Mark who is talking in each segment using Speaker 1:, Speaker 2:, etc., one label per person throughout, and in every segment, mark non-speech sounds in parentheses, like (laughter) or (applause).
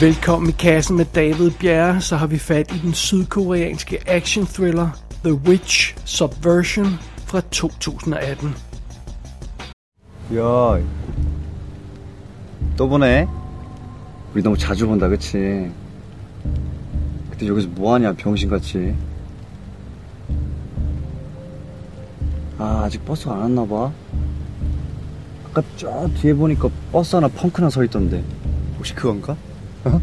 Speaker 1: Velkommen i kassen med David Bjerre, så har vi fat i den sydkoreanske action thriller The Witch Subversion fra 2018.
Speaker 2: 야, 또 보네? 우리 너무 자주 본다, 그치? 그때 여기서 뭐하냐, 병신같이. 아, 아직 버스 안 왔나 봐. 아까 저 뒤에 보니까 버스 하나 펑크나 서 있던데. 혹시 그건가? 어?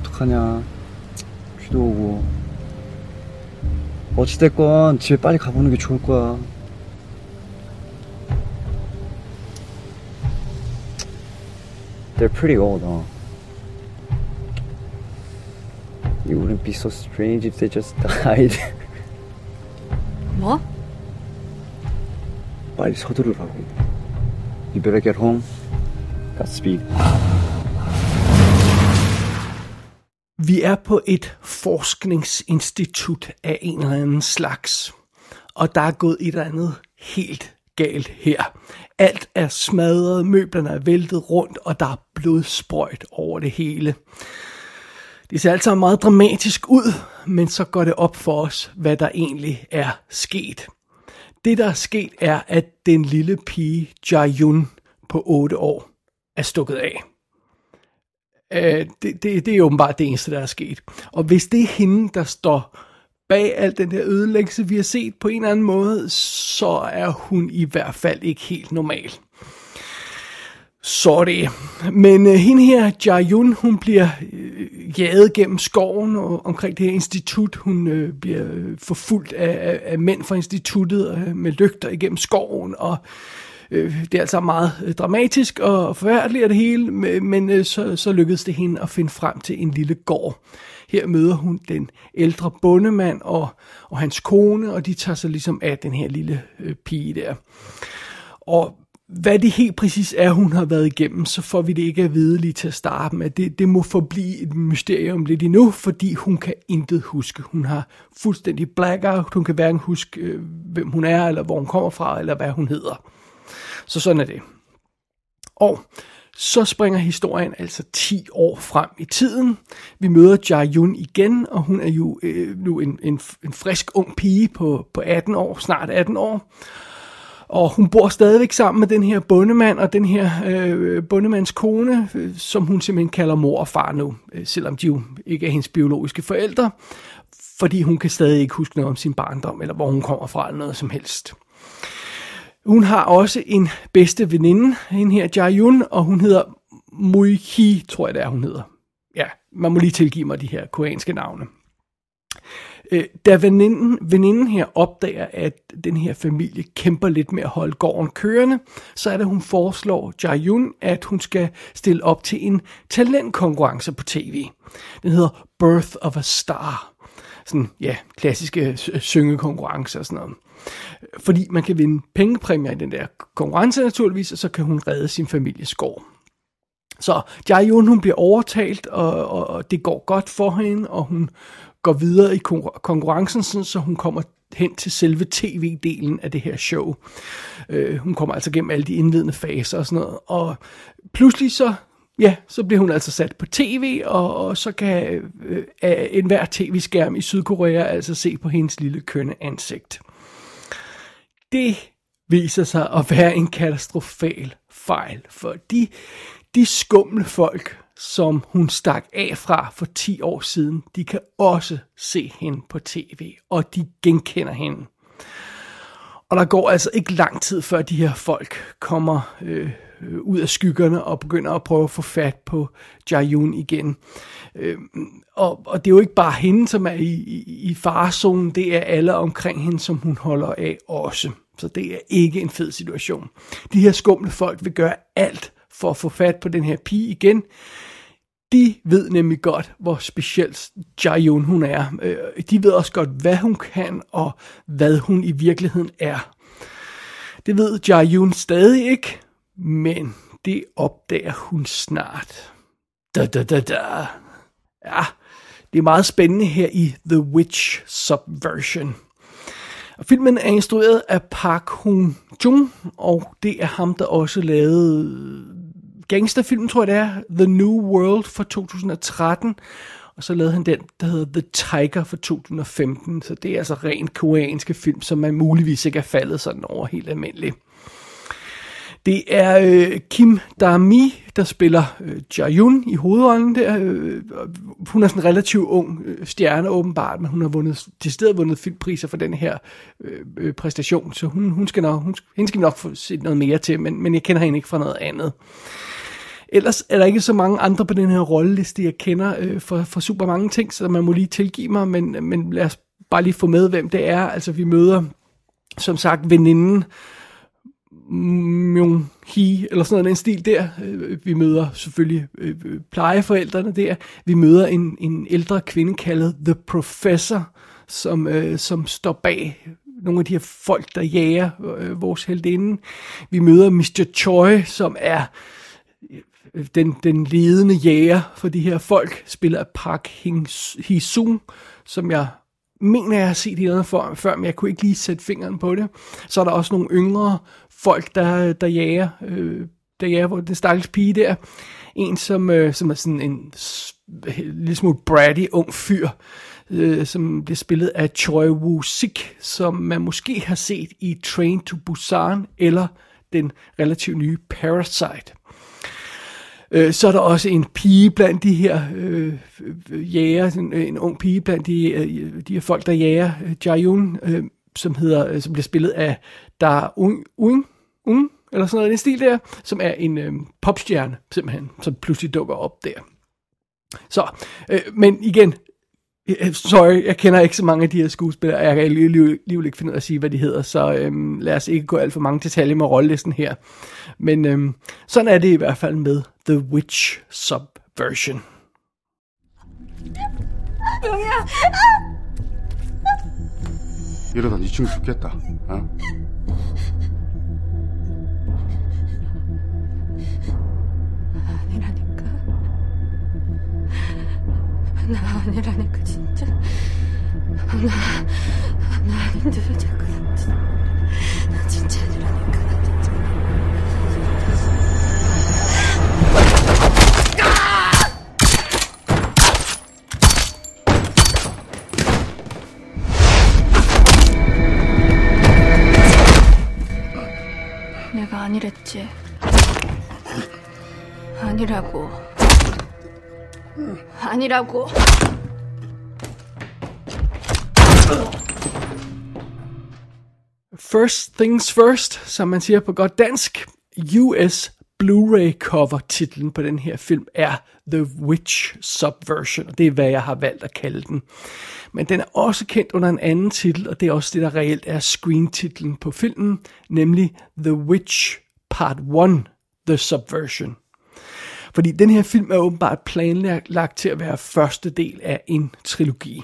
Speaker 2: 어떡하냐. 비도 오고. 어찌됐건 집에 빨리 가보는 게 좋을 거야. They're pretty old, huh? It wouldn't be so strange if they just died.
Speaker 3: 뭐?
Speaker 2: 빨리 서두르라고. You better get home. Godspeed.
Speaker 1: Vi er på et forskningsinstitut af en eller anden slags, og der er gået et eller andet helt galt her. Alt er smadret, møblerne er væltet rundt, og der er blodsprøjt over det hele. Det ser altså meget dramatisk ud, men så går det op for os, hvad der egentlig er sket. Det, der er sket, er, at den lille pige, Jayun, på 8 år, er stukket af. Øh, det, det, det er åbenbart det eneste, der er sket. Og hvis det er hende, der står bag al den her ødelæggelse, vi har set på en eller anden måde, så er hun i hvert fald ikke helt normal. Sorry. Men øh, hende her, Jayun, hun bliver øh, jaget gennem skoven og omkring det her institut. Hun øh, bliver øh, forfulgt af, af, af mænd fra instituttet øh, med lygter igennem skoven, og øh, det er altså meget øh, dramatisk og forfærdeligt det hele, men, øh, så, så lykkedes det hende at finde frem til en lille gård. Her møder hun den ældre bondemand og, og hans kone, og de tager sig ligesom af den her lille øh, pige der. Og hvad det helt præcis er, hun har været igennem, så får vi det ikke at vide lige til at starte med. Det, det må forblive et mysterium lidt endnu, fordi hun kan intet huske. Hun har fuldstændig blackout. Hun kan hverken huske, øh, hvem hun er, eller hvor hun kommer fra, eller hvad hun hedder. Så sådan er det. Og så springer historien altså 10 år frem i tiden. Vi møder Jayun igen, og hun er jo øh, nu en, en, en frisk ung pige på, på 18 år, snart 18 år. Og hun bor stadigvæk sammen med den her bondemand og den her øh, bondemands kone, øh, som hun simpelthen kalder mor og far nu, øh, selvom de jo ikke er hendes biologiske forældre, fordi hun kan stadig ikke huske noget om sin barndom, eller hvor hun kommer fra, eller noget som helst. Hun har også en bedste veninde, hende her Jayun, og hun hedder Muiki, tror jeg det er, hun hedder. Ja, man må lige tilgive mig de her koreanske navne. Øh, da veninden, veninden her opdager, at den her familie kæmper lidt med at holde gården kørende, så er det, hun foreslår Jayun, at hun skal stille op til en talentkonkurrence på tv. Den hedder Birth of a Star. Sådan, ja, klassiske syngekonkurrence og sådan noget. Fordi man kan vinde pengepræmier i den der konkurrence naturligvis, og så kan hun redde sin families gård. Så Jayun, hun bliver overtalt, og, og, og det går godt for hende, og hun går videre i konkurrencen, så hun kommer hen til selve tv-delen af det her show. Øh, hun kommer altså gennem alle de indledende faser og sådan noget, og pludselig så, ja, så bliver hun altså sat på tv, og, og så kan øh, enhver tv-skærm i Sydkorea altså se på hendes lille kønne ansigt. Det viser sig at være en katastrofal fejl, for de, de skumle folk, som hun stak af fra for 10 år siden, de kan også se hende på tv, og de genkender hende. Og der går altså ikke lang tid før de her folk kommer øh, Øh, ud af skyggerne og begynder at prøve at få fat på Jayun igen. Øh, og, og det er jo ikke bare hende, som er i, i, i farezonen, det er alle omkring hende, som hun holder af også. Så det er ikke en fed situation. De her skumle folk vil gøre alt for at få fat på den her pige igen. De ved nemlig godt, hvor specielt Jayun hun er. Øh, de ved også godt, hvad hun kan, og hvad hun i virkeligheden er. Det ved Jayun stadig ikke, men det opdager hun snart. Da, da, da, da. Ja, det er meget spændende her i The Witch Subversion. Filmen er instrueret af Park Hoon Jung, og det er ham, der også lavede gangsterfilmen, tror jeg det er, The New World fra 2013, og så lavede han den, der hedder The Tiger fra 2015, så det er altså rent koreanske film, som man muligvis ikke er faldet sådan over helt almindeligt. Det er øh, Kim Da-mi, der spiller øh, Jayun i hovedrollen der. Øh, øh hun er sådan en relativt ung øh, stjerne åbenbart, men hun har vundet, til stedet vundet filmpriser for den her øh, øh, præstation, så hun, hun skal nok, hun, hende skal nok få set noget mere til, men, men jeg kender hende ikke fra noget andet. Ellers er der ikke så mange andre på den her rolleliste, jeg kender øh, for, for super mange ting, så man må lige tilgive mig, men, men lad os bare lige få med, hvem det er. Altså, vi møder, som sagt, veninden, Myung Hee, eller sådan noget, en stil der. Øh, vi møder selvfølgelig øh, plejeforældrene der. Vi møder en, en ældre kvinde kaldet The Professor, som, øh, som står bag nogle af de her folk, der jager øh, vores heldinde. Vi møder Mr. Choi, som er øh, den, den ledende jæger for de her folk, spiller af Park Hee-sung, som jeg mener, jeg har set i noget for, før, men jeg kunne ikke lige sætte fingeren på det. Så er der også nogle yngre folk, der, der jager, øh, der jager hvor det stakkels pige der. En, som, øh, som er sådan en lille smule bratty ung fyr, øh, som bliver spillet af Choi Woo-sik, som man måske har set i Train to Busan, eller den relativt nye Parasite. Øh, så er der også en pige blandt de her øh, jæger, en, øh, en ung pige blandt de, øh, de her folk, der jager øh, Jayun, øh, som, hedder, øh, som bliver spillet af Da Ung, Ung, Ung eller sådan noget, en stil der, som er en øh, popstjerne, simpelthen, som pludselig dukker op der. Så, øh, men igen, øh, sorry, jeg kender ikke så mange af de her skuespillere, jeg kan alligevel ikke finde ud af at sige, hvad de hedder, så øhm, lad os ikke gå alt for mange detaljer med rollelisten her. Men øhm, sådan er det i hvert fald med The Witch Subversion. 이러다 네 친구 죽겠다. 어? 나 아니라니까 진짜. 나, 나 아닌데 왜 자꾸 나 진짜 아니라니까. 내가 아니랬지. 아니라고. 아니라고. First things first, som man siger på godt dansk. US Blu-ray cover titlen på den her film er The Witch Subversion, og det er hvad jeg har valgt at kalde den. Men den er også kendt under en anden titel, og det er også det, der reelt er screen-titlen på filmen, nemlig The Witch Part 1, The Subversion. Fordi den her film er åbenbart planlagt til at være første del af en trilogi.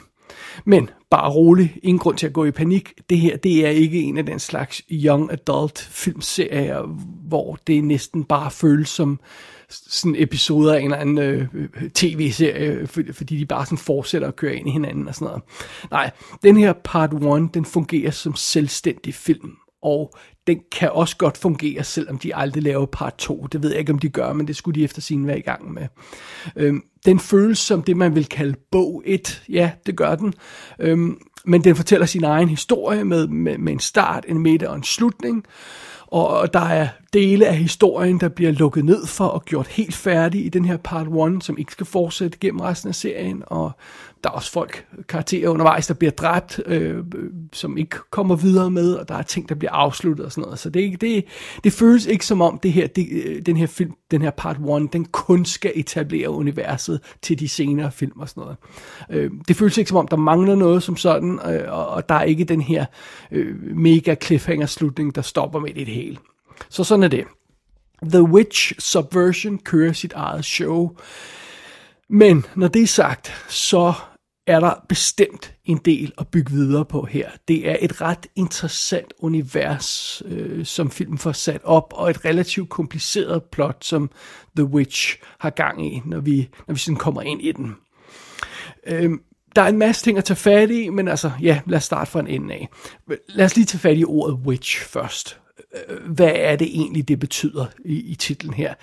Speaker 1: Men bare rolig, ingen grund til at gå i panik. Det her, det er ikke en af den slags young adult filmserier, hvor det næsten bare føles som sådan episoder af en eller anden øh, tv-serie, fordi de bare sådan fortsætter at køre ind i hinanden og sådan noget. Nej, den her part 1, den fungerer som selvstændig film, og den kan også godt fungere, selvom de aldrig laver part 2. Det ved jeg ikke, om de gør, men det skulle de efter sin være i gang med. Øhm, den føles som det, man vil kalde bog 1. Ja, det gør den. Øhm, men den fortæller sin egen historie med, med, med en start, en midte og en slutning. Og der er dele af historien, der bliver lukket ned for og gjort helt færdig i den her part 1, som ikke skal fortsætte gennem resten af serien. Og der er også folk, karakterer undervejs, der bliver dræbt, øh, som ikke kommer videre med, og der er ting, der bliver afsluttet og sådan noget. Så det, det, det føles ikke som om det her, det, øh, den her film, den her part 1, den kun skal etablere universet til de senere film og sådan noget. Øh, det føles ikke som om, der mangler noget som sådan, øh, og, og der er ikke den her øh, mega cliffhanger slutning, der stopper med det hele. Så sådan er det. The Witch Subversion kører sit eget show. Men når det er sagt, så er der bestemt en del at bygge videre på her. Det er et ret interessant univers, øh, som filmen får sat op, og et relativt kompliceret plot, som The Witch har gang i, når vi, når vi sådan kommer ind i den. Øh, der er en masse ting at tage fat i, men altså, ja, lad os starte fra en ende af. Lad os lige tage fat i ordet witch først hvad er det egentlig, det betyder i, i titlen her.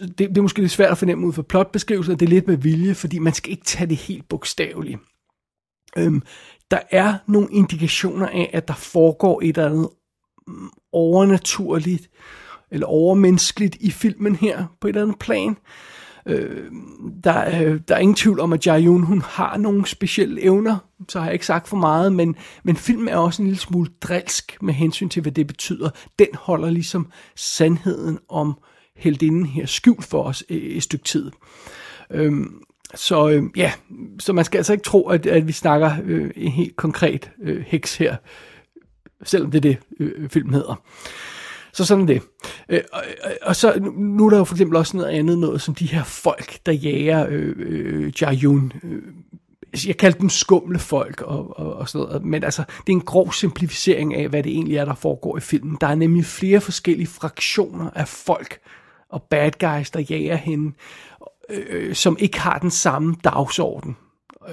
Speaker 1: Det, det er måske lidt svært at fornemme ud fra plotbeskrivelsen, det er lidt med vilje, fordi man skal ikke tage det helt bogstaveligt. Øhm, der er nogle indikationer af, at der foregår et eller andet mm, overnaturligt eller overmenneskeligt i filmen her på et eller andet plan. Øh, Øh, der, øh, der er ingen tvivl om, at Jayun, hun har nogle specielle evner, så har jeg ikke sagt for meget, men, men filmen er også en lille smule drilsk med hensyn til, hvad det betyder. Den holder ligesom sandheden om heldinden her skjult for os øh, et stykke tid. Øhm, så øh, ja, så man skal altså ikke tro, at, at vi snakker øh, en helt konkret øh, heks her, selvom det er det, øh, filmen hedder. Så sådan det. Øh, og, og så nu er der jo for eksempel også noget andet, noget som de her folk, der jager øh, øh, Jayun. Øh, altså, jeg kaldte dem skumle folk og, og, og sådan noget, men altså, det er en grov simplificering af, hvad det egentlig er, der foregår i filmen. Der er nemlig flere forskellige fraktioner af folk og bad guys, der jager hende, øh, øh som ikke har den samme dagsorden.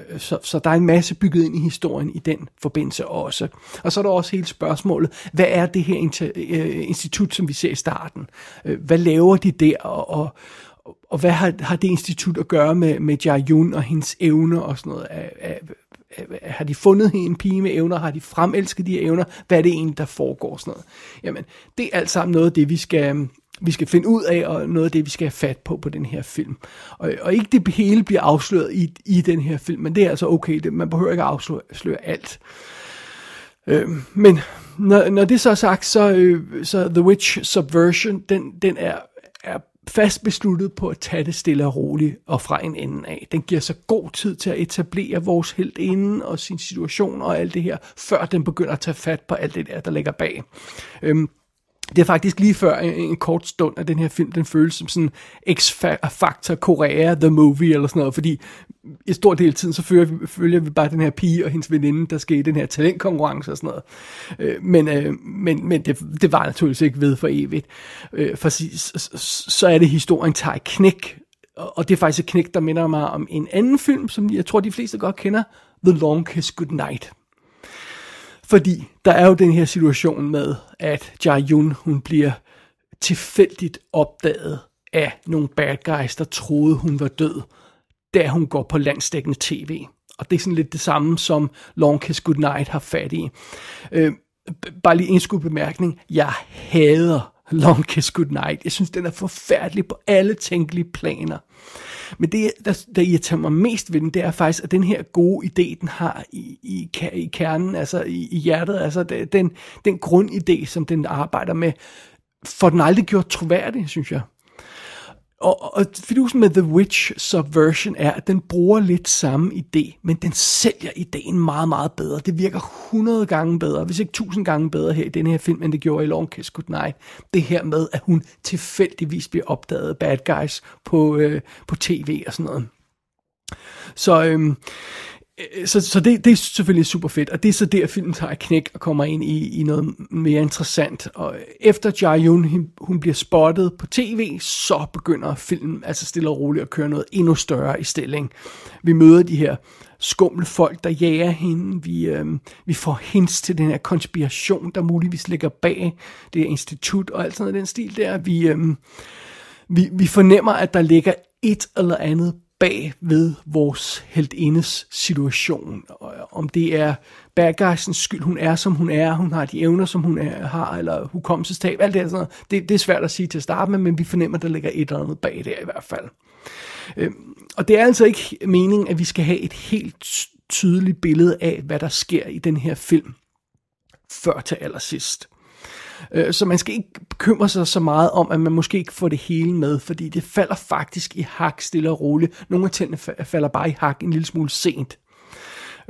Speaker 1: Øh, så, så der er en masse bygget ind i historien i den forbindelse også. Og så er der også hele spørgsmålet, hvad er det her øh, institut, som vi ser i starten? Øh, hvad laver de der, og, og, og hvad har, har det institut at gøre med, med Jayun og hendes evner og sådan noget? Er, er, har de fundet en pige med evner? Har de fremelsket de her evner? Hvad er det egentlig, der foregår? Sådan noget? Jamen, det er alt sammen noget af det, vi skal, vi skal finde ud af, og noget af det, vi skal have fat på på den her film. Og, og ikke det hele bliver afsløret i, i den her film, men det er altså okay, det, man behøver ikke at afsløre alt. Øh, men når, når det så er sagt, så, øh, så The Witch Subversion, den, den er, er fast besluttet på at tage det stille og roligt og fra en ende af. Den giver så god tid til at etablere vores helt inden og sin situation og alt det her, før den begynder at tage fat på alt det der, der ligger bag. Øhm, det er faktisk lige før en, en kort stund, at den her film, den føles som sådan X-Factor Korea, The Movie eller sådan noget, fordi i stor del af tiden, så følger vi, følger vi bare den her pige og hendes veninde, der skal i den her talentkonkurrence og sådan noget. Øh, men øh, men, men det, det var naturligvis ikke ved for evigt. Øh, for så, så er det, historien tager et knæk, og det er faktisk et knæk, der minder mig om en anden film, som jeg tror, de fleste godt kender, The Long Kiss Goodnight. Fordi der er jo den her situation med, at Jayun, hun bliver tilfældigt opdaget af nogle bad guys, der troede, hun var død, da hun går på landstækkende tv. Og det er sådan lidt det samme, som Long Kiss Goodnight har fat i. Øh, bare lige en skud bemærkning. Jeg hader Long Kiss Goodnight. Jeg synes, den er forfærdelig på alle tænkelige planer. Men det, der, der irriterer mig mest ved den, det er faktisk, at den her gode idé, den har i, i, i kernen, altså i, i hjertet, altså den, den grundidé, som den arbejder med, får den aldrig gjort troværdig, synes jeg. Og, og fidusen med The Witch Subversion er, at den bruger lidt samme idé, men den sælger ideen meget, meget bedre. Det virker 100 gange bedre, hvis ikke 1000 gange bedre her i den her film, end det gjorde i Long Kiss Goodnight. Det her med, at hun tilfældigvis bliver opdaget bad guys på, øh, på tv og sådan noget. Så øhm, Øh, så, så det, det er selvfølgelig super fedt, og det er så der, filmen tager knæk og kommer ind i, i noget mere interessant. Og efter Jayun, hun, hun bliver spottet på tv, så begynder filmen altså stille og roligt at køre noget endnu større i stilling. Vi møder de her skumle folk, der jager hende. Vi, øh, vi får hints til den her konspiration, der muligvis ligger bag det her institut og alt sådan noget den stil der. Vi, øh, vi, vi fornemmer, at der ligger et eller andet bag ved vores heldindes situation. Øh, om det er bad guysens skyld, hun er som hun er, hun har de evner som hun er, har, eller hukommelsestab, alt det, sådan noget. Det, det er svært at sige til at starte med, men vi fornemmer, at der ligger et eller andet bag der i hvert fald. Øhm, og det er altså ikke meningen, at vi skal have et helt tydeligt billede af, hvad der sker i den her film, før til allersidst. Øh, så man skal ikke bekymre sig så meget om, at man måske ikke får det hele med, fordi det falder faktisk i hak stille og roligt. Nogle af tændene falder bare i hak en lille smule sent.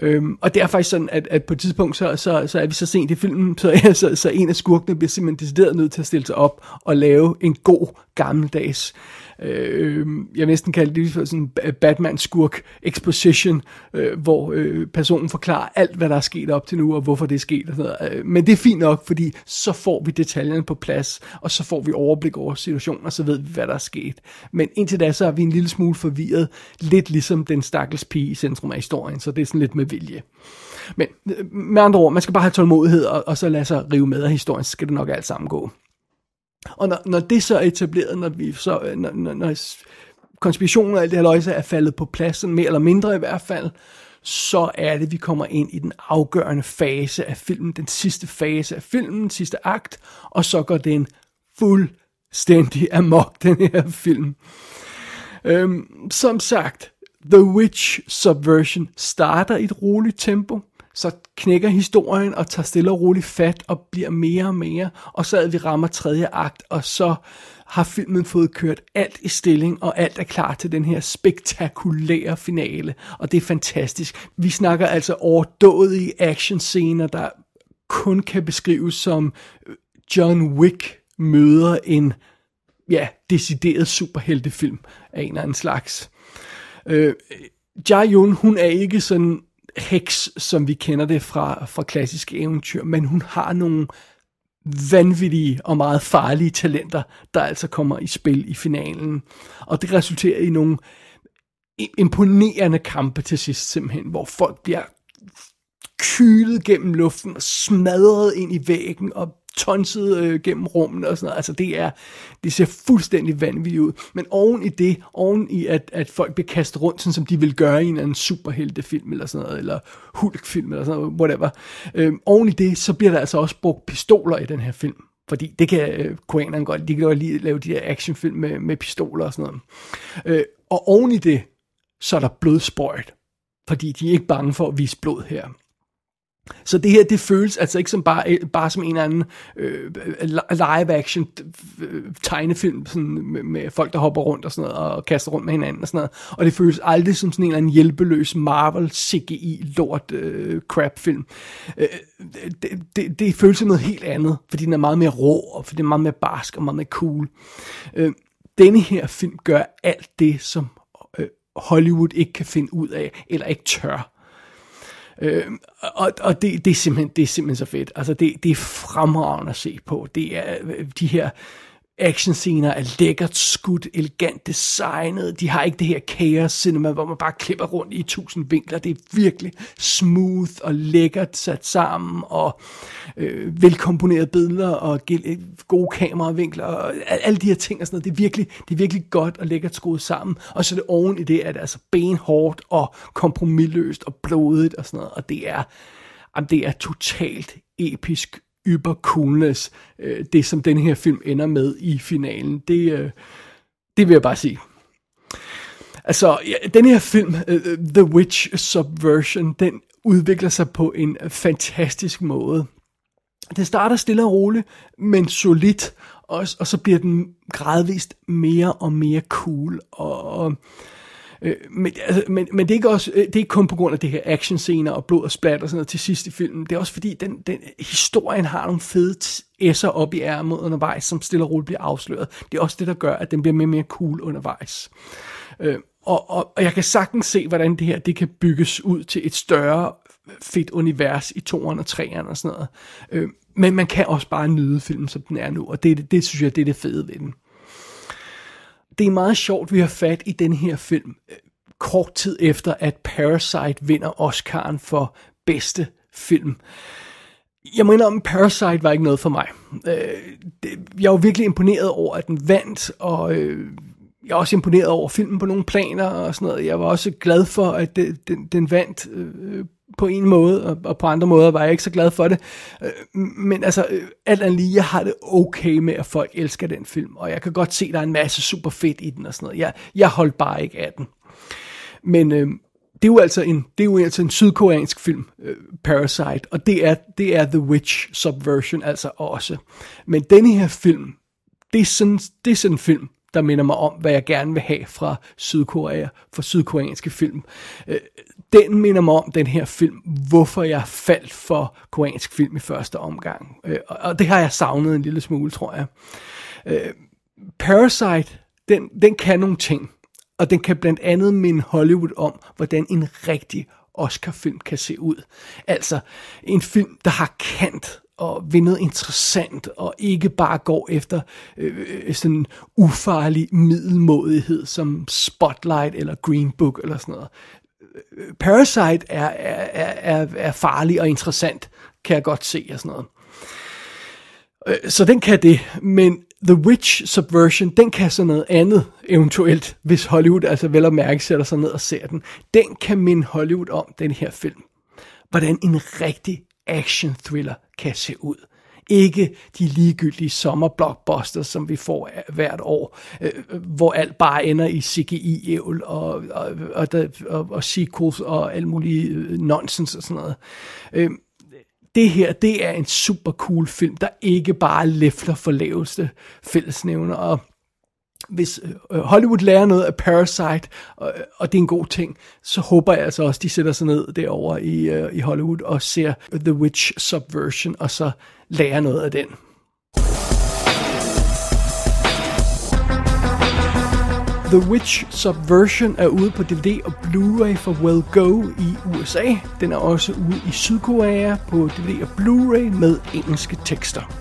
Speaker 1: Øhm, og det er faktisk sådan, at, at på et tidspunkt, så, så, så er vi så sent i filmen, (laughs) så, så, så en af skurkene bliver simpelthen decideret nødt til at stille sig op og lave en god gammeldags Øh, øh, jeg næsten kalde det for sådan Batman-skurk exposition, øh, hvor øh, personen forklarer alt, hvad der er sket op til nu, og hvorfor det er sket. Og sådan noget. Øh, men det er fint nok, fordi så får vi detaljerne på plads, og så får vi overblik over situationen, og så ved vi, hvad der er sket. Men indtil da, så er vi en lille smule forvirret, lidt ligesom den stakkels pige i centrum af historien, så det er sådan lidt med vilje. Men øh, med andre ord, man skal bare have tålmodighed, og, og så lade sig rive med af historien, så skal det nok alt sammen gå. Og når, når det så er etableret, når vi så, øh, når, når, når konspirationen og alt det her løjse er faldet på plads, mere eller mindre i hvert fald, så er det, vi kommer ind i den afgørende fase af filmen, den sidste fase af filmen, den sidste akt, og så går den fuldstændig amok, den her film. Øhm, som sagt, The Witch Subversion starter i et roligt tempo, så knækker historien og tager stille og roligt fat og bliver mere og mere, og så er vi rammer tredje akt, og så har filmen fået kørt alt i stilling, og alt er klar til den her spektakulære finale, og det er fantastisk. Vi snakker altså overdådige actionscener, der kun kan beskrives som øh, John Wick møder en ja, decideret superheltefilm af en eller anden slags. Øh, Jia Yun, hun er ikke sådan heks, som vi kender det fra, fra klassiske eventyr, men hun har nogle vanvittige og meget farlige talenter, der altså kommer i spil i finalen. Og det resulterer i nogle imponerende kampe til sidst simpelthen, hvor folk bliver kylet gennem luften og smadret ind i væggen og tonset øh, gennem rummen og sådan noget. Altså det er, det ser fuldstændig vanvittigt ud. Men oven i det, oven i at, at folk bliver kastet rundt, sådan som de vil gøre i en anden superheltefilm eller sådan noget, eller hulkfilm eller sådan noget, whatever. Øh, oven i det, så bliver der altså også brugt pistoler i den her film. Fordi det kan øh, koreanerne godt, de kan godt lige lave de der actionfilm med, med pistoler og sådan noget. Øh, og oven i det, så er der blodsprøjt. Fordi de er ikke bange for at vise blod her. Så det her, det føles altså ikke som bare, bare som en eller anden øh, live-action øh, tegnefilm sådan med, med folk, der hopper rundt og sådan noget, og kaster rundt med hinanden og sådan noget. Og det føles aldrig som sådan en eller anden hjælpeløs Marvel CGI lort øh, crap film. Øh, det, det, det føles som noget helt andet, fordi den er meget mere rå, og fordi den er meget mere barsk og meget mere cool. Øh, denne her film gør alt det, som øh, Hollywood ikke kan finde ud af, eller ikke tør. Øh, og og det, det, er simpelthen, det er simpelthen så fedt. Altså, det, det er fremragende at se på. Det er øh, de her actionscener er lækkert skudt, elegant designet. De har ikke det her chaos cinema, hvor man bare klipper rundt i tusind vinkler. Det er virkelig smooth og lækkert sat sammen, og øh, velkomponerede billeder, og øh, gode kameravinkler, og alle de her ting og sådan noget. Det er virkelig, det er virkelig godt og lækkert skruet sammen. Og så er det oven i det, at det er altså benhårdt og kompromilløst og blodigt og sådan noget. Og det er, jamen, det er totalt episk yber coolness, øh, det som den her film ender med i finalen. Det, øh, det vil jeg bare sige. Altså, ja, den her film, øh, øh, The Witch Subversion, den udvikler sig på en fantastisk måde. Det starter stille og roligt, men solidt, og, og så bliver den gradvist mere og mere cool. Og, og Øh, men, altså, men, men det er ikke også, øh, det er ikke kun på grund af det her actionscener og blod og splat og sådan noget til sidst i filmen. Det er også fordi, den, den historien har nogle fede s'er op i ærmet undervejs, som stille og roligt bliver afsløret. Det er også det, der gør, at den bliver mere og mere cool undervejs. Øh, og, og, og jeg kan sagtens se, hvordan det her det kan bygges ud til et større fedt univers i toeren og treeren og sådan noget. Øh, men man kan også bare nyde filmen, som den er nu, og det, det, det synes jeg, det er det fede ved den det er meget sjovt, vi har fat i den her film øh, kort tid efter, at Parasite vinder Oscar'en for bedste film. Jeg mener om Parasite var ikke noget for mig. Øh, jeg var virkelig imponeret over, at den vandt, og øh, jeg er også imponeret over filmen på nogle planer og sådan noget. Jeg var også glad for, at den, den vandt øh, på en måde, og, og på andre måder var jeg ikke så glad for det. Øh, men altså, øh, alt andet lige, jeg har det okay med, at folk elsker den film, og jeg kan godt se, at der er en masse super fedt i den og sådan noget. Jeg, jeg holdt bare ikke af den. Men øh, det er jo altså en, det er jo altså en sydkoreansk film, øh, Parasite, og det er, det er The Witch Subversion altså også. Men denne her film, det er sådan, det er sådan en film, der minder mig om, hvad jeg gerne vil have fra Sydkorea, fra sydkoreanske film. Øh, den minder mig om den her film, hvorfor jeg faldt for koreansk film i første omgang. Øh, og det har jeg savnet en lille smule, tror jeg. Øh, Parasite den, den kan nogle ting. Og den kan blandt andet minde Hollywood om, hvordan en rigtig Oscar-film kan se ud. Altså en film, der har kant og ved noget interessant, og ikke bare går efter øh, øh sådan ufarlig middelmådighed som Spotlight eller Green Book eller sådan noget. Øh, Parasite er, er, er, er farlig og interessant, kan jeg godt se og sådan noget. Øh, så den kan det, men The Witch Subversion, den kan sådan noget andet, eventuelt, hvis Hollywood altså vel og mærke sætter sig ned og ser den. Den kan minde Hollywood om, den her film. Hvordan en rigtig action thriller kan se ud. Ikke de ligegyldige sommerblockbusters, som vi får øh, hvert år, øh, øh, hvor alt bare ender i CGI-ævl og, og, og, og, og sequels og alt muligt øh, nonsens og sådan noget. Øh, det her, det er en super cool film, der ikke bare læfler for laveste fællesnævner, og hvis øh, øh, Hollywood lærer noget af Parasite, og, og det er en god ting, så håber jeg altså også, de sætter sig ned derover i, øh, i Hollywood og ser The Witch Subversion, og så lærer noget af den. The Witch Subversion er ude på DVD og Blu-ray for Well Go i USA. Den er også ude i Sydkorea på DVD og Blu-ray med engelske tekster.